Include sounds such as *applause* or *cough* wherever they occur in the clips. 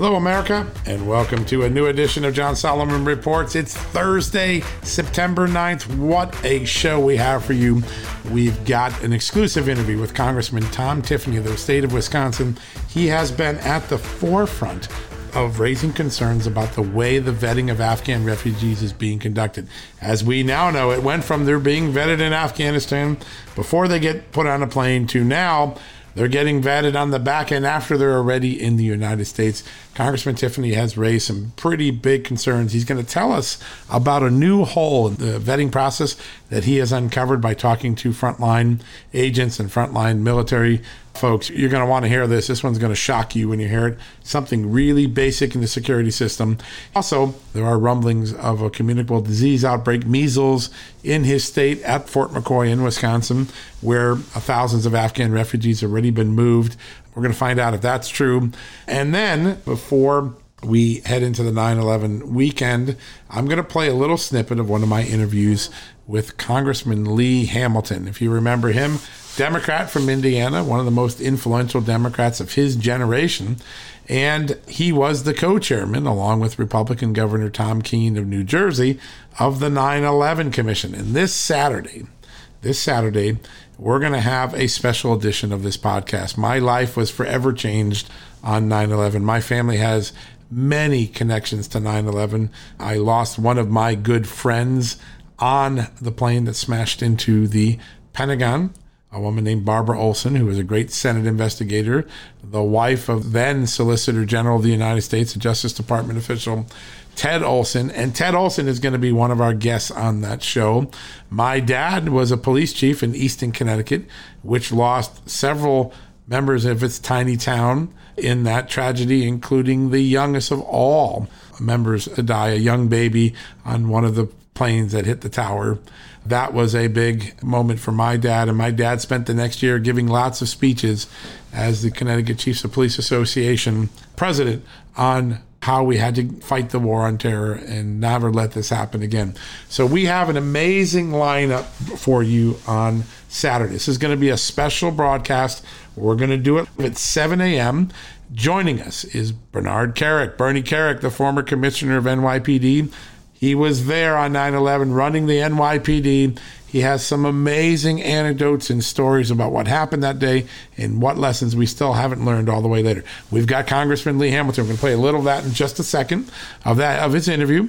Hello, America, and welcome to a new edition of John Solomon Reports. It's Thursday, September 9th. What a show we have for you. We've got an exclusive interview with Congressman Tom Tiffany of the state of Wisconsin. He has been at the forefront of raising concerns about the way the vetting of Afghan refugees is being conducted. As we now know, it went from they're being vetted in Afghanistan before they get put on a plane to now they're getting vetted on the back end after they're already in the United States. Congressman Tiffany has raised some pretty big concerns. He's going to tell us about a new hole in the vetting process that he has uncovered by talking to frontline agents and frontline military folks. You're going to want to hear this. This one's going to shock you when you hear it. Something really basic in the security system. Also, there are rumblings of a communicable disease outbreak, measles, in his state at Fort McCoy in Wisconsin, where thousands of Afghan refugees have already been moved. We're going to find out if that's true. And then, before we head into the 9 11 weekend, I'm going to play a little snippet of one of my interviews with Congressman Lee Hamilton. If you remember him, Democrat from Indiana, one of the most influential Democrats of his generation. And he was the co chairman, along with Republican Governor Tom Kean of New Jersey, of the 9 11 Commission. And this Saturday, this Saturday, we're going to have a special edition of this podcast. My life was forever changed on 9 11. My family has many connections to 9 11. I lost one of my good friends on the plane that smashed into the Pentagon. A woman named Barbara Olson, who was a great Senate investigator, the wife of then Solicitor General of the United States, a Justice Department official, Ted Olson. And Ted Olson is going to be one of our guests on that show. My dad was a police chief in Easton, Connecticut, which lost several members of its tiny town in that tragedy, including the youngest of all members die, a young baby on one of the planes that hit the tower. That was a big moment for my dad. And my dad spent the next year giving lots of speeches as the Connecticut Chiefs of Police Association president on how we had to fight the war on terror and never let this happen again. So we have an amazing lineup for you on Saturday. This is going to be a special broadcast. We're going to do it at 7 a.m. Joining us is Bernard Kerik, Bernie Kerik, the former commissioner of NYPD. He was there on 9 11 running the NYPD. He has some amazing anecdotes and stories about what happened that day and what lessons we still haven't learned all the way later. We've got Congressman Lee Hamilton. We're going to play a little of that in just a second of that of his interview.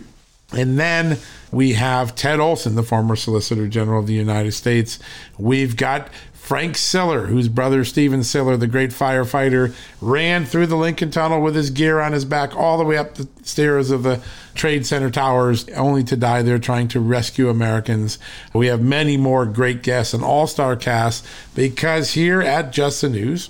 And then we have Ted Olson, the former Solicitor General of the United States. We've got Frank Siller, whose brother Stephen Siller, the great firefighter, ran through the Lincoln Tunnel with his gear on his back all the way up the stairs of the Trade Center towers, only to die there trying to rescue Americans. We have many more great guests, an all star cast, because here at Just the News,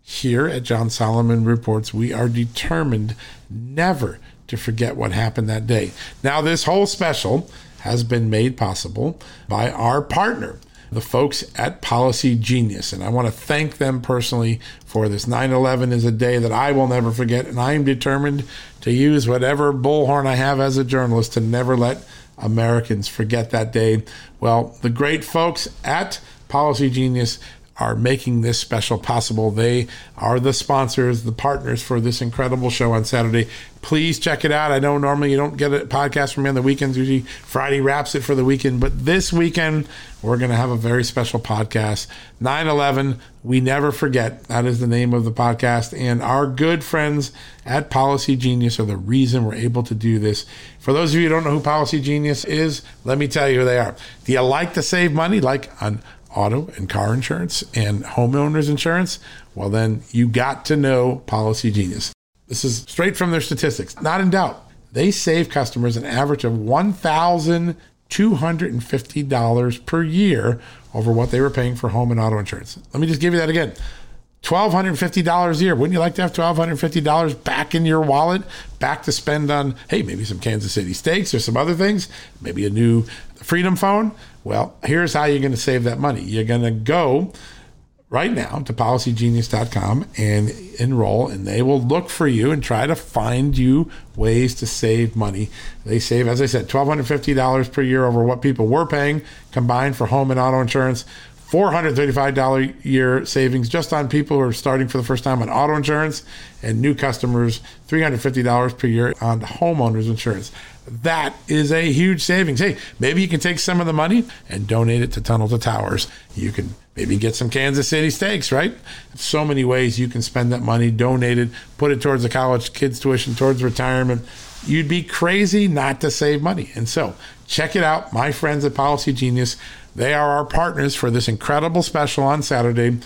here at John Solomon Reports, we are determined never to forget what happened that day. Now, this whole special has been made possible by our partner the folks at Policy Genius. And I want to thank them personally for this. 9 11 is a day that I will never forget, and I am determined to use whatever bullhorn I have as a journalist to never let Americans forget that day. Well, the great folks at Policy Genius are making this special possible. They are the sponsors, the partners for this incredible show on Saturday. Please check it out. I know normally you don't get a podcast from me on the weekends. Usually Friday wraps it for the weekend. But this weekend, we're going to have a very special podcast. 9 11, we never forget. That is the name of the podcast. And our good friends at Policy Genius are the reason we're able to do this. For those of you who don't know who Policy Genius is, let me tell you who they are. Do you like to save money, like on auto and car insurance and homeowners insurance? Well, then you got to know Policy Genius. This is straight from their statistics, not in doubt. They save customers an average of $1,250 per year over what they were paying for home and auto insurance. Let me just give you that again. $1,250 a year. Wouldn't you like to have $1,250 back in your wallet, back to spend on, hey, maybe some Kansas City steaks or some other things, maybe a new Freedom phone? Well, here's how you're going to save that money. You're going to go right now to policygenius.com and enroll, and they will look for you and try to find you ways to save money. They save, as I said, $1,250 per year over what people were paying combined for home and auto insurance. $435 year savings just on people who are starting for the first time on auto insurance and new customers $350 per year on homeowners insurance. That is a huge savings. Hey, maybe you can take some of the money and donate it to Tunnel to Towers. You can maybe get some Kansas City steaks, right? So many ways you can spend that money, donate it, put it towards the college kids' tuition, towards retirement. You'd be crazy not to save money. And so check it out. My friends at Policy Genius, they are our partners for this incredible special on Saturday.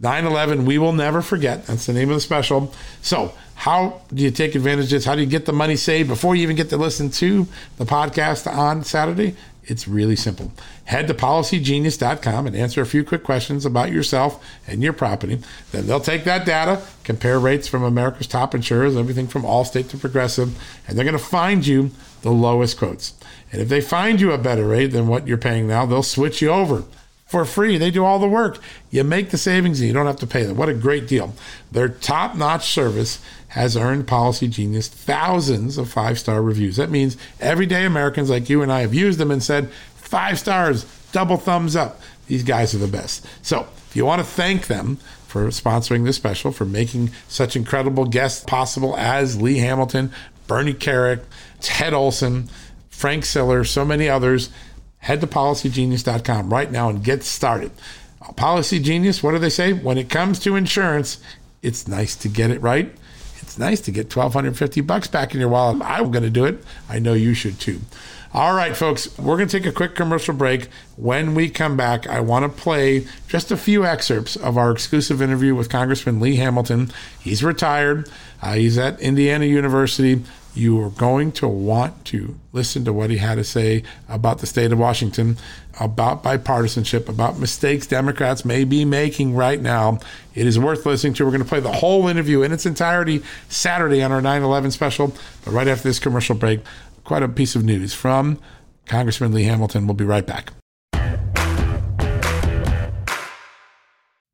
9 11, we will never forget. That's the name of the special. So, how do you take advantage of this? How do you get the money saved before you even get to listen to the podcast on Saturday? It's really simple. Head to policygenius.com and answer a few quick questions about yourself and your property. Then they'll take that data, compare rates from America's top insurers, everything from Allstate to Progressive, and they're going to find you the lowest quotes. And if they find you a better rate than what you're paying now, they'll switch you over for free. They do all the work. You make the savings and you don't have to pay them. What a great deal. Their top notch service has earned Policy Genius thousands of five star reviews. That means everyday Americans like you and I have used them and said, five stars, double thumbs up. These guys are the best. So if you want to thank them for sponsoring this special, for making such incredible guests possible as Lee Hamilton, Bernie Kerik, Ted Olson, Frank Siller, so many others, head to policygenius.com right now and get started. Policy Genius, what do they say? When it comes to insurance, it's nice to get it right. It's nice to get 1250 bucks back in your wallet. I'm going to do it. I know you should too. All right, folks, we're going to take a quick commercial break. When we come back, I want to play just a few excerpts of our exclusive interview with Congressman Lee Hamilton. He's retired, uh, he's at Indiana University you are going to want to listen to what he had to say about the state of Washington, about bipartisanship, about mistakes Democrats may be making right now. It is worth listening to. We're going to play the whole interview in its entirety Saturday on our 9 11 special. But right after this commercial break, quite a piece of news from Congressman Lee Hamilton. We'll be right back.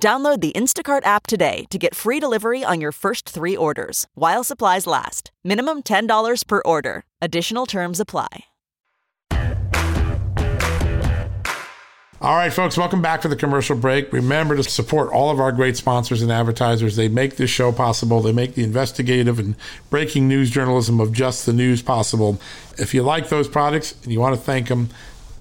Download the Instacart app today to get free delivery on your first three orders while supplies last. Minimum $10 per order. Additional terms apply. All right, folks, welcome back for the commercial break. Remember to support all of our great sponsors and advertisers. They make this show possible, they make the investigative and breaking news journalism of just the news possible. If you like those products and you want to thank them,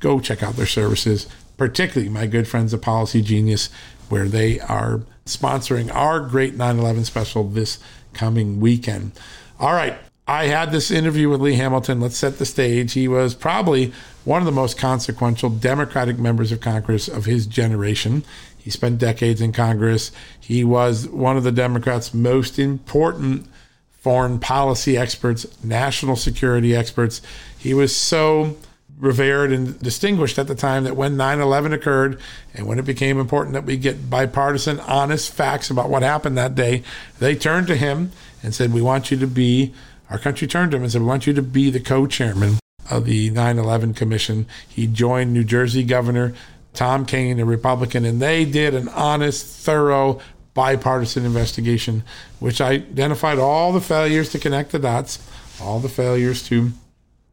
go check out their services, particularly my good friends at Policy Genius where they are sponsoring our great 9 11 special this coming weekend. All right. I had this interview with Lee Hamilton. Let's set the stage. He was probably one of the most consequential Democratic members of Congress of his generation. He spent decades in Congress. He was one of the Democrats' most important foreign policy experts, national security experts. He was so revered and distinguished at the time that when 9 11 occurred and when it became important that we get bipartisan, honest facts about what happened that day, they turned to him and said, We want you to be, our country turned to him and said, We want you to be the co chairman of the 9 11 Commission. He joined New Jersey Governor Tom Kean, a Republican, and they did an honest, thorough, bipartisan investigation, which identified all the failures to connect the dots, all the failures to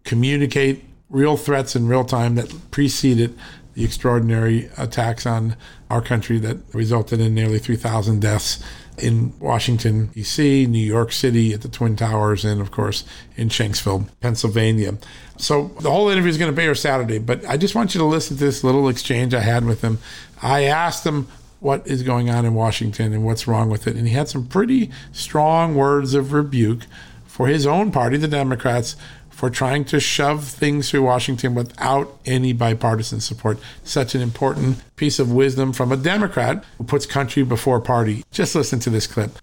communicate real threats in real time that preceded the extraordinary attacks on our country that resulted in nearly 3,000 deaths in Washington, D.C., New York City at the Twin Towers, and of course in Shanksville, Pennsylvania. So the whole interview is going to be here Saturday, but I just want you to listen to this little exchange I had with him. I asked him what is going on in Washington and what's wrong with it, and he had some pretty strong words of rebuke for his own party, the Democrats, for trying to shove things through Washington without any bipartisan support. Such an important piece of wisdom from a Democrat who puts country before party. Just listen to this clip.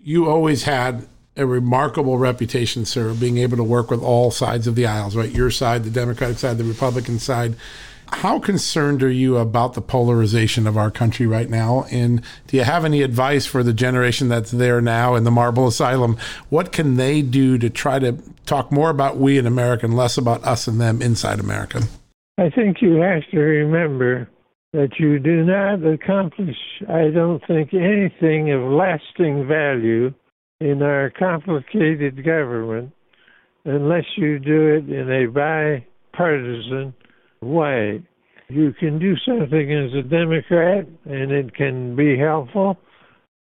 You always had a remarkable reputation, sir, being able to work with all sides of the aisles, right? Your side, the Democratic side, the Republican side. How concerned are you about the polarization of our country right now? And do you have any advice for the generation that's there now in the Marble Asylum? What can they do to try to talk more about we in America and less about us and them inside America? I think you have to remember that you do not accomplish, I don't think, anything of lasting value in our complicated government unless you do it in a bipartisan way. You can do something as a Democrat and it can be helpful,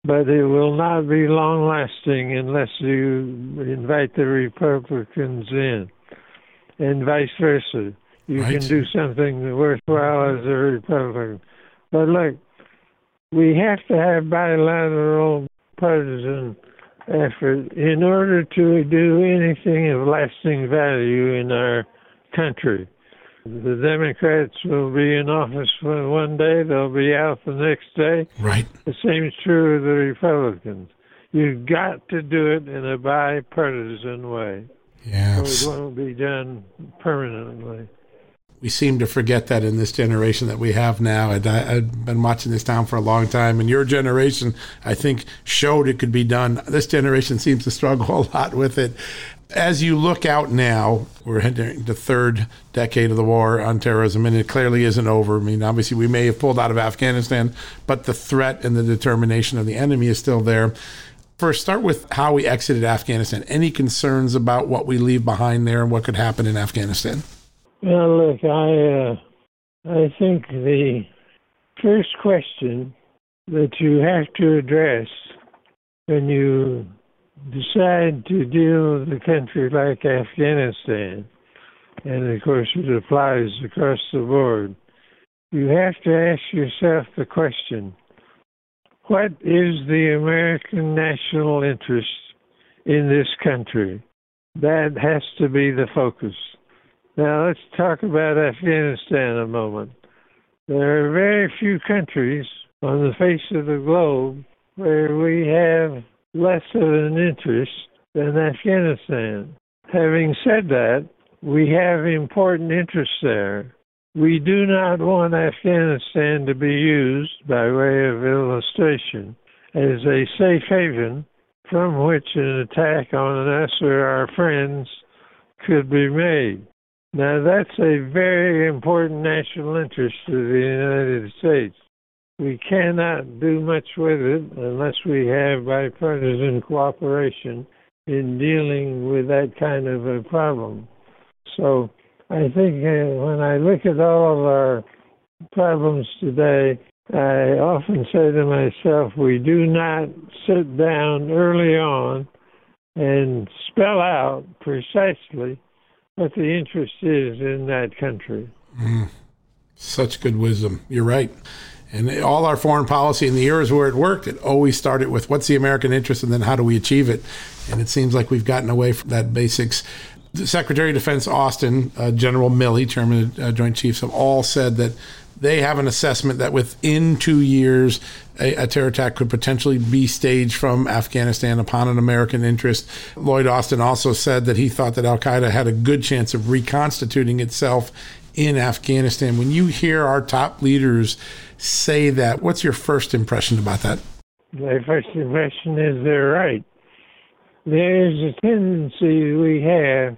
but it will not be long lasting unless you invite the Republicans in, and vice versa. You right. can do something worthwhile as a Republican. But look, we have to have bilateral partisan effort in order to do anything of lasting value in our country. The Democrats will be in office for one day, they'll be out the next day. Right. The same is true of the Republicans. You've got to do it in a bipartisan way. Yes. So it won't be done permanently. We seem to forget that in this generation that we have now. And I, have been watching this town for a long time, and your generation, I think, showed it could be done. This generation seems to struggle *laughs* a lot with it as you look out now, we're entering the third decade of the war on terrorism, and it clearly isn't over. I mean, obviously, we may have pulled out of Afghanistan, but the threat and the determination of the enemy is still there. First, start with how we exited Afghanistan. Any concerns about what we leave behind there and what could happen in Afghanistan? Well, look, I uh, I think the first question that you have to address when you decide to deal with a country like Afghanistan, and of course it applies across the board, you have to ask yourself the question what is the American national interest in this country? That has to be the focus. Now let's talk about Afghanistan a moment. There are very few countries on the face of the globe where we have less of an interest than Afghanistan. Having said that, we have important interests there. We do not want Afghanistan to be used, by way of illustration, as a safe haven from which an attack on us or our friends could be made. Now, that's a very important national interest to the United States we cannot do much with it unless we have bipartisan cooperation in dealing with that kind of a problem. So I think uh, when I look at all of our problems today, I often say to myself, we do not sit down early on and spell out precisely what the interest is in that country. Mm. Such good wisdom. You're right. And all our foreign policy in the years where it worked, it always started with what's the American interest and then how do we achieve it. And it seems like we've gotten away from that basics. The Secretary of Defense Austin, uh, General Milley, Chairman of uh, Joint Chiefs, have all said that they have an assessment that within two years, a, a, terror attack could potentially be staged from Afghanistan upon an American interest. Lloyd Austin also said that he thought that Al Qaeda had a good chance of reconstituting itself in Afghanistan. When you hear our top leaders say that. What's your first impression about that? My first impression is they're right. There is a tendency we have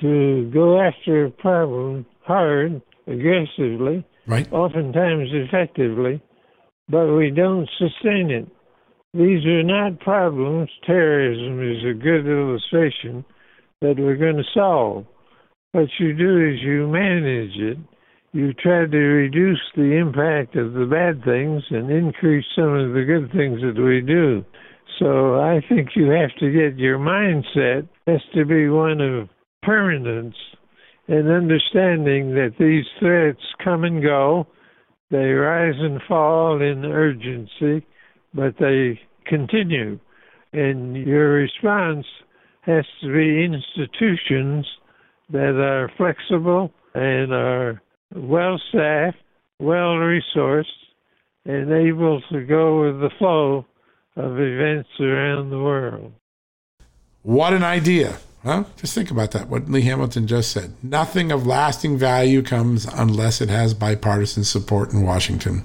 to go after a problem hard, aggressively, Right. oftentimes effectively, but we don't sustain it. These are not problems. Terrorism is a good illustration that we're going to solve. What you do is you manage it. You try to reduce the impact of the bad things and increase some of the good things that we do. So I think you have to get your mindset has to be one of permanence and understanding that these threats come and go. They rise and fall in urgency, but they continue. And your response has to be institutions that are flexible and are well staffed, well resourced, and able to go with the flow of events around the world. What an idea. Huh? Just think about that, what Lee Hamilton just said. Nothing of lasting value comes unless it has bipartisan support in Washington.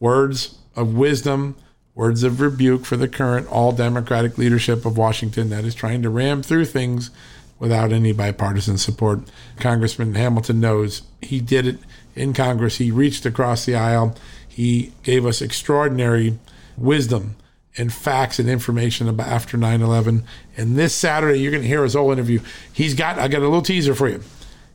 Words of wisdom, words of rebuke for the current all Democratic leadership of Washington that is trying to ram through things without any bipartisan support. Congressman Hamilton knows he did it in Congress. He reached across the aisle. He gave us extraordinary wisdom and facts and information about after 9-11 and this saturday you're going to hear his whole interview he's got i got a little teaser for you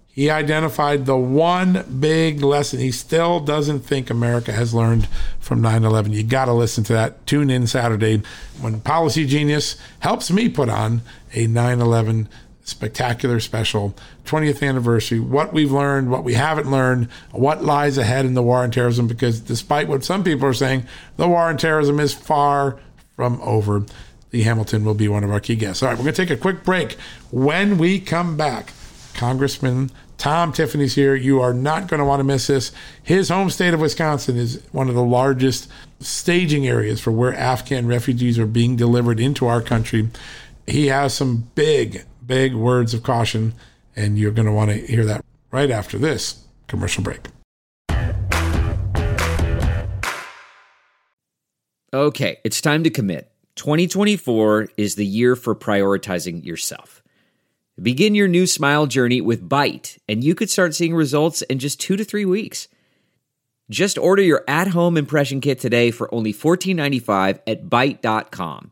he identified the one big lesson he still doesn't think america has learned from 9-11 you got to listen to that tune in saturday when policy genius helps me put on a 9-11 spectacular special 20th anniversary what we've learned what we haven't learned what lies ahead in the war on terrorism because despite what some people are saying the war on terrorism is far from over. Lee Hamilton will be one of our key guests. All right, we're going to take a quick break. When we come back, Congressman Tom Tiffany's here. You are not going to want to miss this. His home state of Wisconsin is one of the largest staging areas for where Afghan refugees are being delivered into our country. He has some big, big words of caution, and you're going to want to hear that right after this commercial break. Okay, it's time to commit. 2024 is the year for prioritizing yourself. Begin your new smile journey with Byte, and you could start seeing results in just two to three weeks. Just order your at home impression kit today for only $14.95 at Byte.com.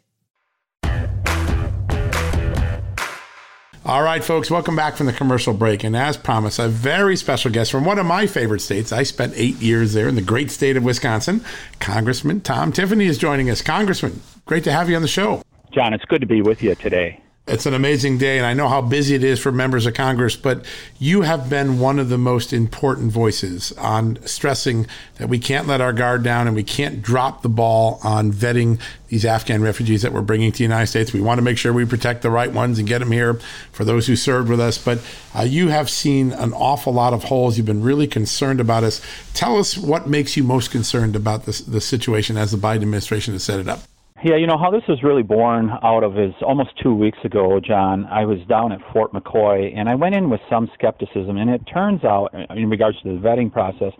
All right, folks, welcome back from the commercial break. And as promised, a very special guest from one of my favorite states. I spent eight years there in the great state of Wisconsin. Congressman Tom Tiffany is joining us. Congressman, great to have you on the show. John, it's good to be with you today. It's an amazing day, and I know how busy it is for members of Congress, but you have been one of the most important voices on stressing that we can't let our guard down and we can't drop the ball on vetting these Afghan refugees that we're bringing to the United States. We want to make sure we protect the right ones and get them here for those who served with us. But uh, you have seen an awful lot of holes. You've been really concerned about us. Tell us what makes you most concerned about this, the situation as the Biden administration has set it up. Yeah, you know how this was really born out of is almost two weeks ago, John. I was down at Fort McCoy, and I went in with some skepticism, and it turns out, in regards to the vetting process,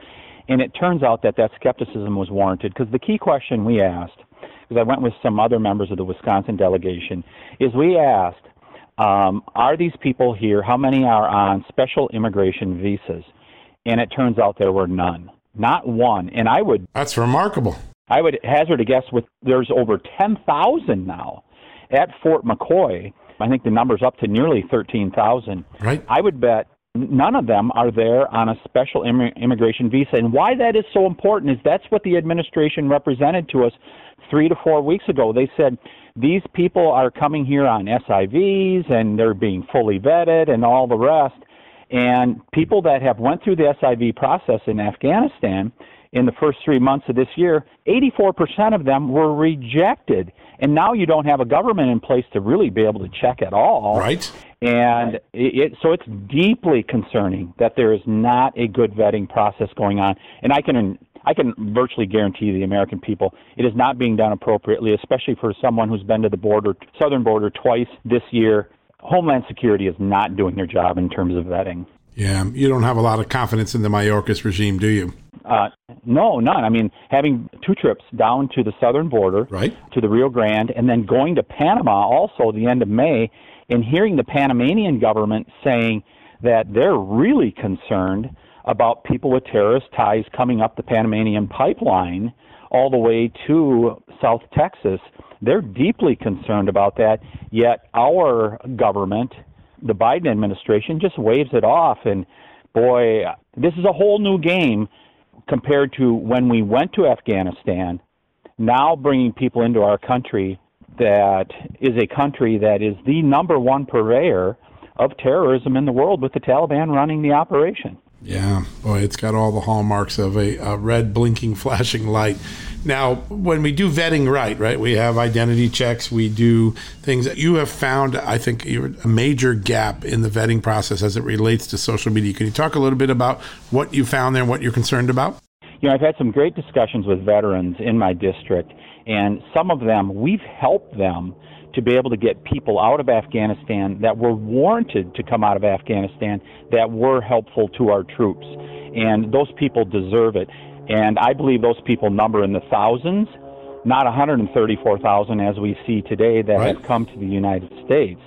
and it turns out that that skepticism was warranted because the key question we asked, because I went with some other members of the Wisconsin delegation, is we asked, um, are these people here? How many are on special immigration visas? And it turns out there were none, not one. And I would That's remarkable. I would hazard a guess with there's over 10,000 now at Fort McCoy. I think the number's up to nearly 13,000. Right. I would bet none of them are there on a special imm- immigration visa. And why that is so important is that's what the administration represented to us three to four weeks ago. They said these people are coming here on SIVs and they're being fully vetted and all the rest. And people that have went through the SIV process in Afghanistan in the first three months of this year, 84% of them were rejected. And now you don't have a government in place to really be able to check at all. Right. And it, it, so it's deeply concerning that there is not a good vetting process going on. And I can I can virtually guarantee the American people it is not being done appropriately, especially for someone who's been to the border, southern border twice this year. Homeland Security is not doing their job in terms of vetting. Yeah, you don't have a lot of confidence in the Mayorkas regime, do you? Uh, no, none. I mean, having two trips down to the southern border, right. to the Rio Grande, and then going to Panama also the end of May, and hearing the Panamanian government saying that they're really concerned about people with terrorist ties coming up the Panamanian pipeline all the way to South Texas. They're deeply concerned about that, yet our government, the Biden administration, just waves it off. And boy, this is a whole new game compared to when we went to Afghanistan. Now bringing people into our country that is a country that is the number one purveyor of terrorism in the world with the Taliban running the operation. Yeah, boy, it's got all the hallmarks of a, a, red blinking *laughs* flashing light. Now, when we do vetting right, right, we have identity checks, we do things that you have found, I think, a major gap in the vetting process as it relates to social media. Can you talk a little bit about what you found there and what you're concerned about? You know, I've had some great discussions with veterans in my district, and some of them, we've helped them to be able to get people out of Afghanistan that were warranted to come out of Afghanistan that were helpful to our troops. And those people deserve it. And I believe those people number in the thousands, not 134,000 as we see today that right. have come to the United States.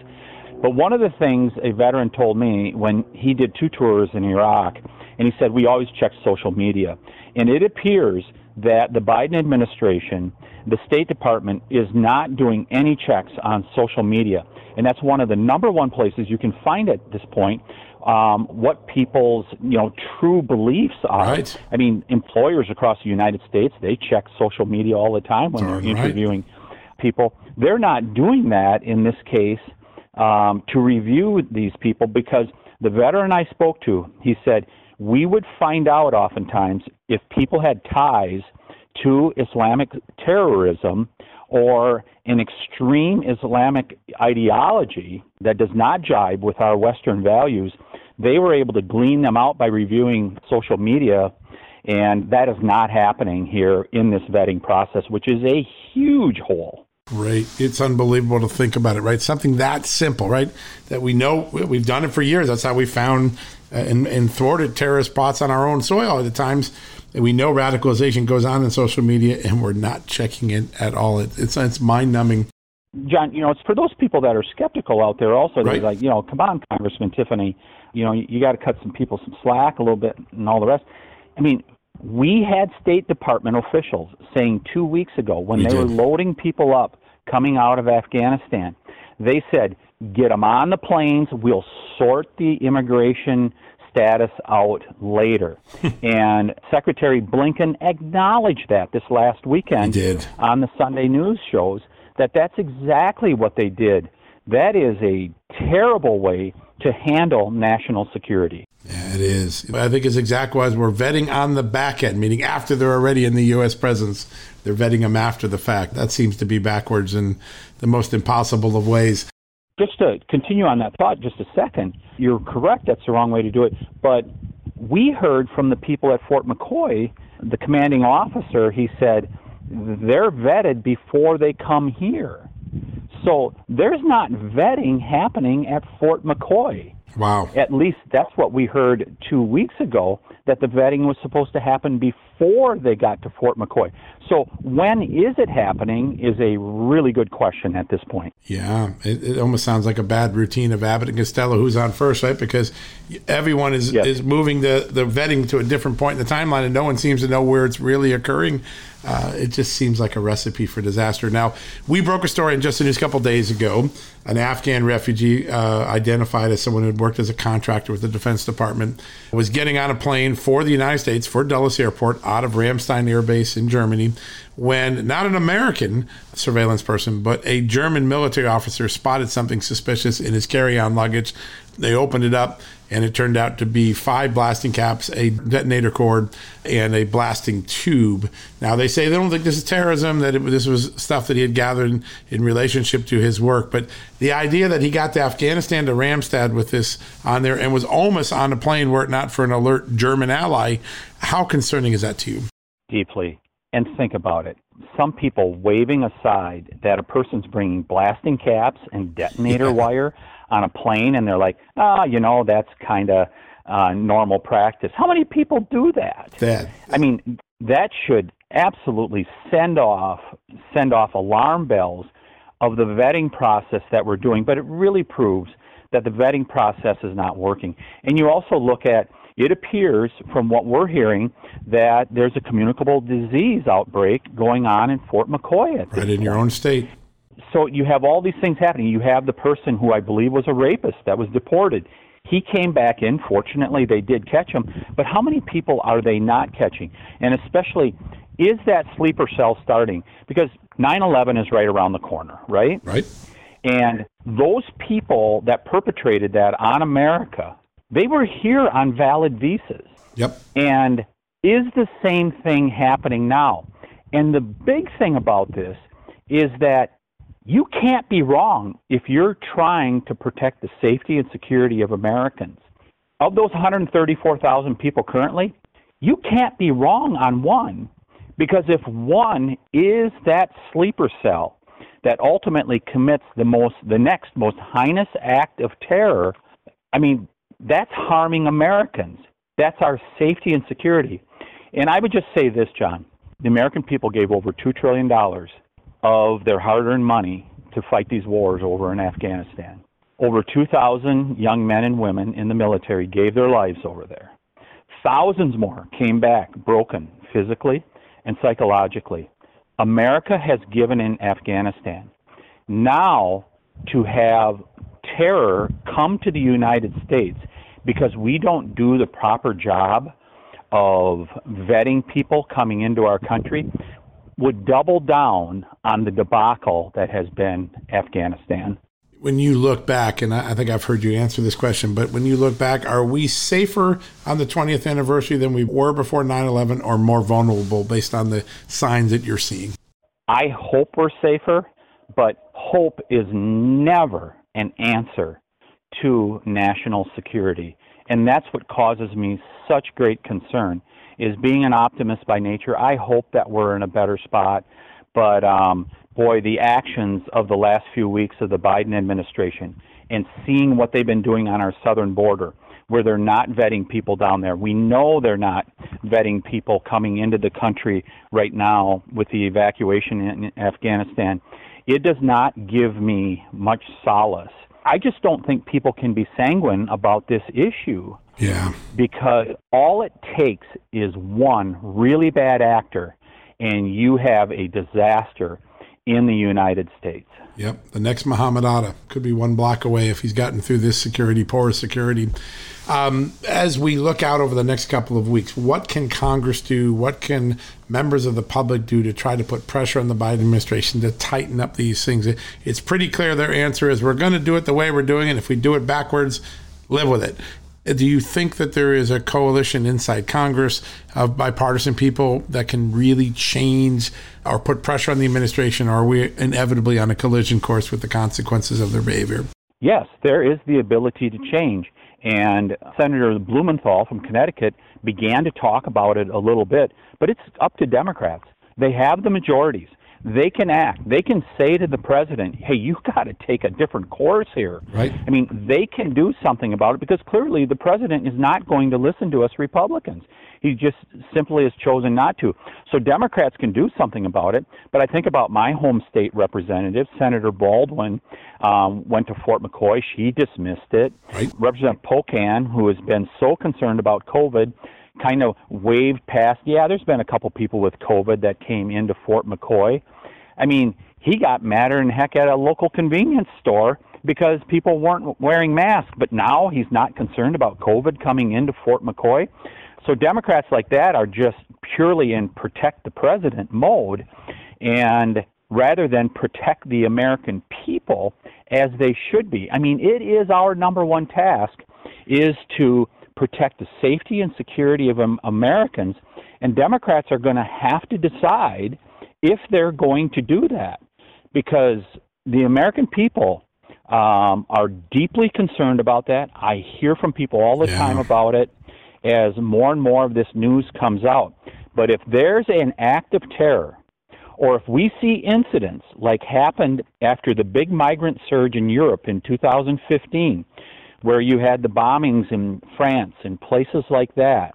But one of the things a veteran told me when he did two tours in Iraq, and he said, We always check social media. And it appears that the Biden administration the State Department is not doing any checks on social media. And that's one of the number one places you can find at this point um, what people's you know true beliefs are. Right. I mean, employers across the United States they check social media all the time when they're interviewing people. They're not doing that in this case um, to review these people because the veteran I spoke to, he said we would find out oftentimes if people had ties to Islamic terrorism or an extreme Islamic ideology that does not jibe with our Western values, they were able to glean them out by reviewing social media. And that is not happening here in this vetting process, which is a huge hole. Right. It's unbelievable to think about it, right? Something that simple, right? That we know we've done it for years. That's how we found uh, and, and thwarted terrorist plots on our own soil at the times and we know radicalization goes on in social media, and we're not checking it at all. It, it's it's mind numbing. John, you know, it's for those people that are skeptical out there. Also, they're right. like, you know, come on, Congressman Tiffany, you know, you, you got to cut some people some slack a little bit and all the rest. I mean, we had State Department officials saying two weeks ago when we they did. were loading people up coming out of Afghanistan, they said, get them on the planes. We'll sort the immigration status out later. *laughs* and Secretary Blinken acknowledged that this last weekend on the Sunday news shows that that's exactly what they did. That is a terrible way to handle national security. Yeah, it is. I think it's exactly as we're vetting on the back end, meaning after they're already in the U.S. presence, they're vetting them after the fact. That seems to be backwards in the most impossible of ways. Just to continue on that thought just a second, you're correct, that's the wrong way to do it. But we heard from the people at Fort McCoy, the commanding officer, he said, they're vetted before they come here. So there's not vetting happening at Fort McCoy. Wow. At least that's what we heard two weeks ago, that the vetting was supposed to happen before they got to Fort McCoy. So when is it happening is a really good question at this point. Yeah, it, it almost sounds like a bad routine of Abbott and Costello, who's on first, right? Because everyone is yes. is moving the, the vetting to a different point in the timeline, and no one seems to know where it's really occurring. Uh, it just seems like a recipe for disaster. Now, we broke a story in just a news a couple days ago. An Afghan refugee uh, identified as someone who had worked as a contractor with the Defense Department was getting on a plane for the United States for Dulles Airport out of Ramstein Air Base in Germany when not an American surveillance person, but a German military officer spotted something suspicious in his carry on luggage. They opened it up, and it turned out to be five blasting caps, a detonator cord, and a blasting tube. Now, they say they don't think this is terrorism, that it, this was stuff that he had gathered in, in relationship to his work. But the idea that he got to Afghanistan to Ramstein with this on there and was almost on a plane were it not for an alert German ally, how concerning is that to you? deeply and think about it. Some people waving aside that a person's bringing blasting caps and detonator yeah. wire on a plane, and they're like, ah, you know, that's kind of uh, normal practice. How many people do that? That I mean, that should absolutely send off send off alarm bells of the vetting process that we're doing. But it really proves that the vetting process is not working. And you also look at it appears from what we're hearing that there's a communicable disease outbreak going on in Fort McCoy at right in your own state. So you have all these things happening. You have the person who I believe was a rapist that was deported. He came back in. Fortunately, they did catch him. But how many people are they not catching? And especially, is that sleeper cell starting? Because 9 11 is right around the corner, right? Right. And those people that perpetrated that on America, they were here on valid visas. Yep. And is the same thing happening now? And the big thing about this is that you can't be wrong if you're trying to protect the safety and security of Americans. Of those 134,000 people currently, you can't be wrong on one because if one is that sleeper cell that ultimately commits the most the next most heinous act of terror, I mean, that's harming Americans. That's our safety and security. And I would just say this, John. The American people gave over $2 trillion of their hard earned money to fight these wars over in Afghanistan. Over 2,000 young men and women in the military gave their lives over there. Thousands more came back broken physically and psychologically. America has given in Afghanistan. Now, to have terror come to the United States because we don't do the proper job of vetting people coming into our country would double down on the debacle that has been Afghanistan. When you look back, and I think I've heard you answer this question, but when you look back, are we safer on the 20th anniversary than we were before 9 11 or more vulnerable based on the signs that you're seeing? I hope we're safer, but hope is never an answer to national security. And that's what causes me such great concern is being an optimist by nature. I hope that we're in a better spot. But um, boy, the actions of the last few weeks of the Biden administration and seeing what they've been doing on our southern border, where they're not vetting people down there. We know they're not vetting people coming into the country right now with the evacuation in Afghanistan. It does not give me much solace. I just don't think people can be sanguine about this issue. Yeah. Because all it takes is one really bad actor, and you have a disaster in the United States. Yep. The next Muhammad Atta could be one block away if he's gotten through this security, poor security. Um, as we look out over the next couple of weeks, what can Congress do? What can members of the public do to try to put pressure on the Biden administration to tighten up these things? It's pretty clear their answer is we're going to do it the way we're doing it. If we do it backwards, live with it. Do you think that there is a coalition inside Congress of bipartisan people that can really change or put pressure on the administration, or are we inevitably on a collision course with the consequences of their behavior? Yes, there is the ability to change. And Senator Blumenthal from Connecticut began to talk about it a little bit, but it's up to Democrats. They have the majorities they can act. They can say to the president, "Hey, you've got to take a different course here." Right. I mean, they can do something about it because clearly the president is not going to listen to us Republicans. He just simply has chosen not to. So Democrats can do something about it. But I think about my home state representative, Senator Baldwin, um, went to Fort McCoy. She dismissed it. Right. Representative Pocan, who has been so concerned about COVID, kind of waved past. Yeah, there's been a couple people with COVID that came into Fort McCoy. I mean, he got madder than heck at a local convenience store because people weren't wearing masks. But now he's not concerned about COVID coming into Fort McCoy. So Democrats like that are just purely in protect the president mode, and rather than protect the American people as they should be. I mean, it is our number one task is to protect the safety and security of Americans, and Democrats are going to have to decide if they're going to do that, because the American people um, are deeply concerned about that. I hear from people all the yeah. time about it as more and more of this news comes out. But if there's an act of terror, or if we see incidents like happened after the big migrant surge in Europe in 2015, where you had the bombings in France and places like that,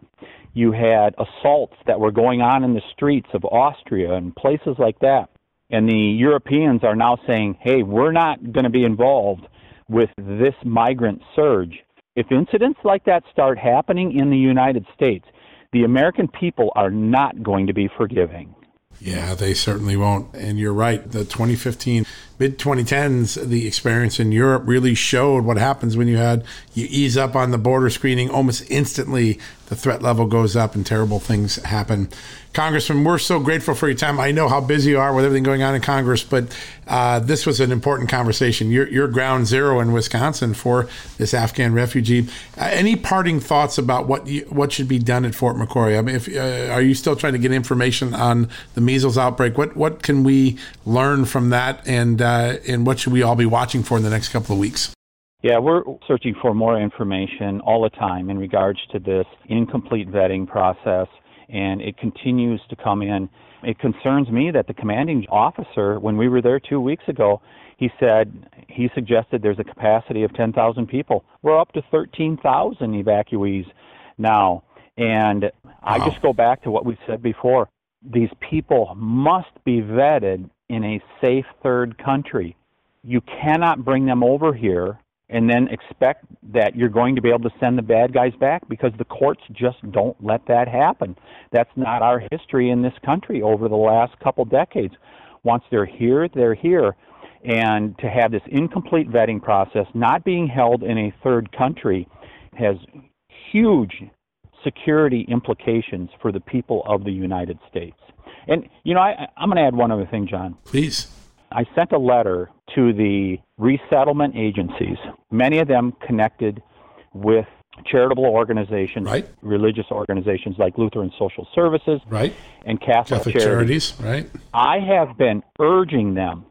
you had assaults that were going on in the streets of Austria and places like that. And the Europeans are now saying, hey, we're not going to be involved with this migrant surge. If incidents like that start happening in the United States, the American people are not going to be forgiving. Yeah, they certainly won't. And you're right. The 2015 mid 2010s, the experience in Europe really showed what happens when you had you ease up on the border screening almost instantly. The threat level goes up and terrible things happen. Congressman, we're so grateful for your time. I know how busy you are with everything going on in Congress, but uh, this was an important conversation. You're, you're, ground zero in Wisconsin for this Afghan refugee. Uh, any parting thoughts about what you, what should be done at Fort McCoy? I mean, if, uh, are you still trying to get information on the measles outbreak? What what can we learn from that, and uh, and what should we all be watching for in the next couple of weeks? Yeah, we're searching for more information all the time in regards to this incomplete vetting process and it continues to come in. It concerns me that the commanding officer, when we were there two weeks ago, he said he suggested there's a capacity of 10,000 people. We're up to 13,000 evacuees now. And wow. I just go back to what we said before. These people must be vetted in a safe third country. You cannot bring them over here and then expect that you're going to be able to send the bad guys back because the courts just don't let that happen. That's not our history in this country over the last couple decades. Once they're here, they're here. And to have this incomplete vetting process not being held in a third country has huge security implications for the people of the United States. And, you know, I, I'm going to add one other thing, John. Please. I sent a letter to the resettlement agencies, many of them connected with charitable organizations, right. religious organizations like Lutheran Social Services, right. and Catholic, Catholic charities. charities. Right. I have been urging them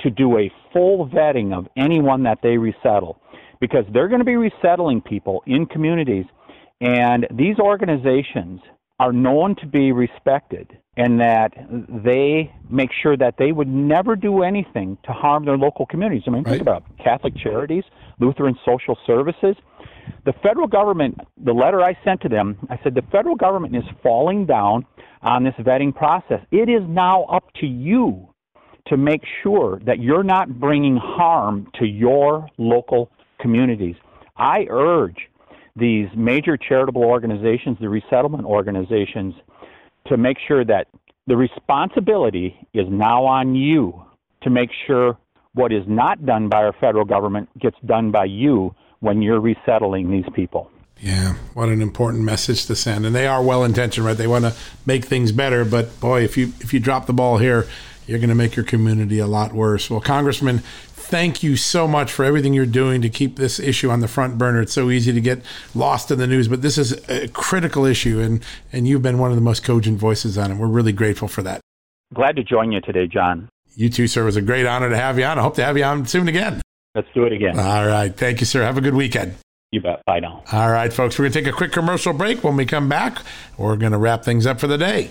to do a full vetting of anyone that they resettle because they're going to be resettling people in communities, and these organizations are known to be respected and that they make sure that they would never do anything to harm their local communities. I mean, right. think about it. Catholic Charities, Lutheran Social Services. The federal government, the letter I sent to them, I said the federal government is falling down on this vetting process. It is now up to you to make sure that you're not bringing harm to your local communities. I urge these major charitable organizations, the resettlement organizations, to make sure that the responsibility is now on you to make sure what is not done by our federal government gets done by you when you're resettling these people. Yeah, what an important message to send. And they are well intentioned, right? They want to make things better, but boy, if you if you drop the ball here, you're going to make your community a lot worse. Well, Congressman, thank you so much for everything you're doing to keep this issue on the front burner. It's so easy to get lost in the news, but this is a critical issue, and, and you've been one of the most cogent voices on it. We're really grateful for that. Glad to join you today, John. You too, sir. It was a great honor to have you on. I hope to have you on soon again. Let's do it again. All right. Thank you, sir. Have a good weekend. You bet. Bye now. All right, folks. We're going to take a quick commercial break. When we come back, we're going to wrap things up for the day.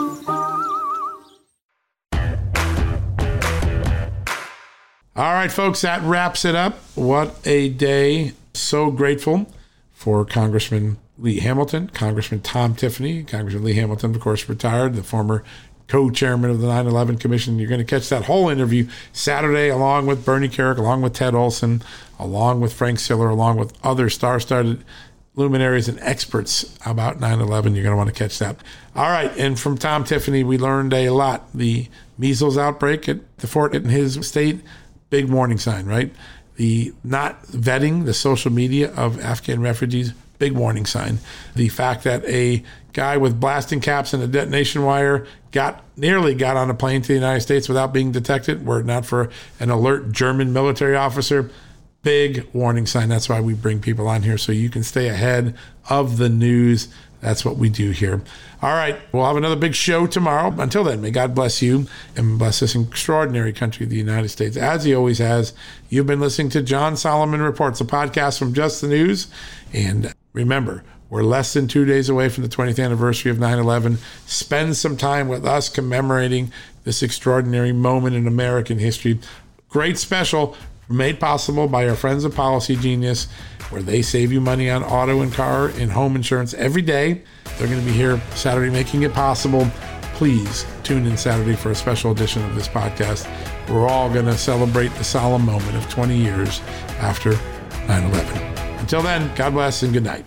All right, folks, that wraps it up. What a day. So grateful for Congressman Lee Hamilton, Congressman Tom Tiffany. Congressman Lee Hamilton, of course, retired, the former co chairman of the 9 11 Commission. You're going to catch that whole interview Saturday, along with Bernie Kerik, along with Ted Olson, along with Frank Siller, along with other star studded luminaries and experts about 9 11. You're going to want to catch that. All right. And from Tom Tiffany, we learned a lot. The measles outbreak at the fort in his state big warning sign, right? The not vetting the social media of Afghan refugees, big warning sign. The fact that a guy with blasting caps and a detonation wire got nearly got on a plane to the United States without being detected, were it not for an alert German military officer. Big warning sign. That's why we bring people on here so you can stay ahead of the news. That's what we do here. All right, we'll have another big show tomorrow. Until then, may God bless you and bless this extraordinary country, the United States, as He always has. You've been listening to John Solomon Reports, a podcast from Just the News. And remember, we're less than two days away from the 20th anniversary of 9 11. Spend some time with us commemorating this extraordinary moment in American history. Great special made possible by our friends at Policygenius, where they save you money on auto and car and home insurance every day. They're going to be here Saturday making it possible. Please tune in Saturday for a special edition of this podcast. We're all going to celebrate the solemn moment of 20 years after 9 11. Until then, God bless and good night.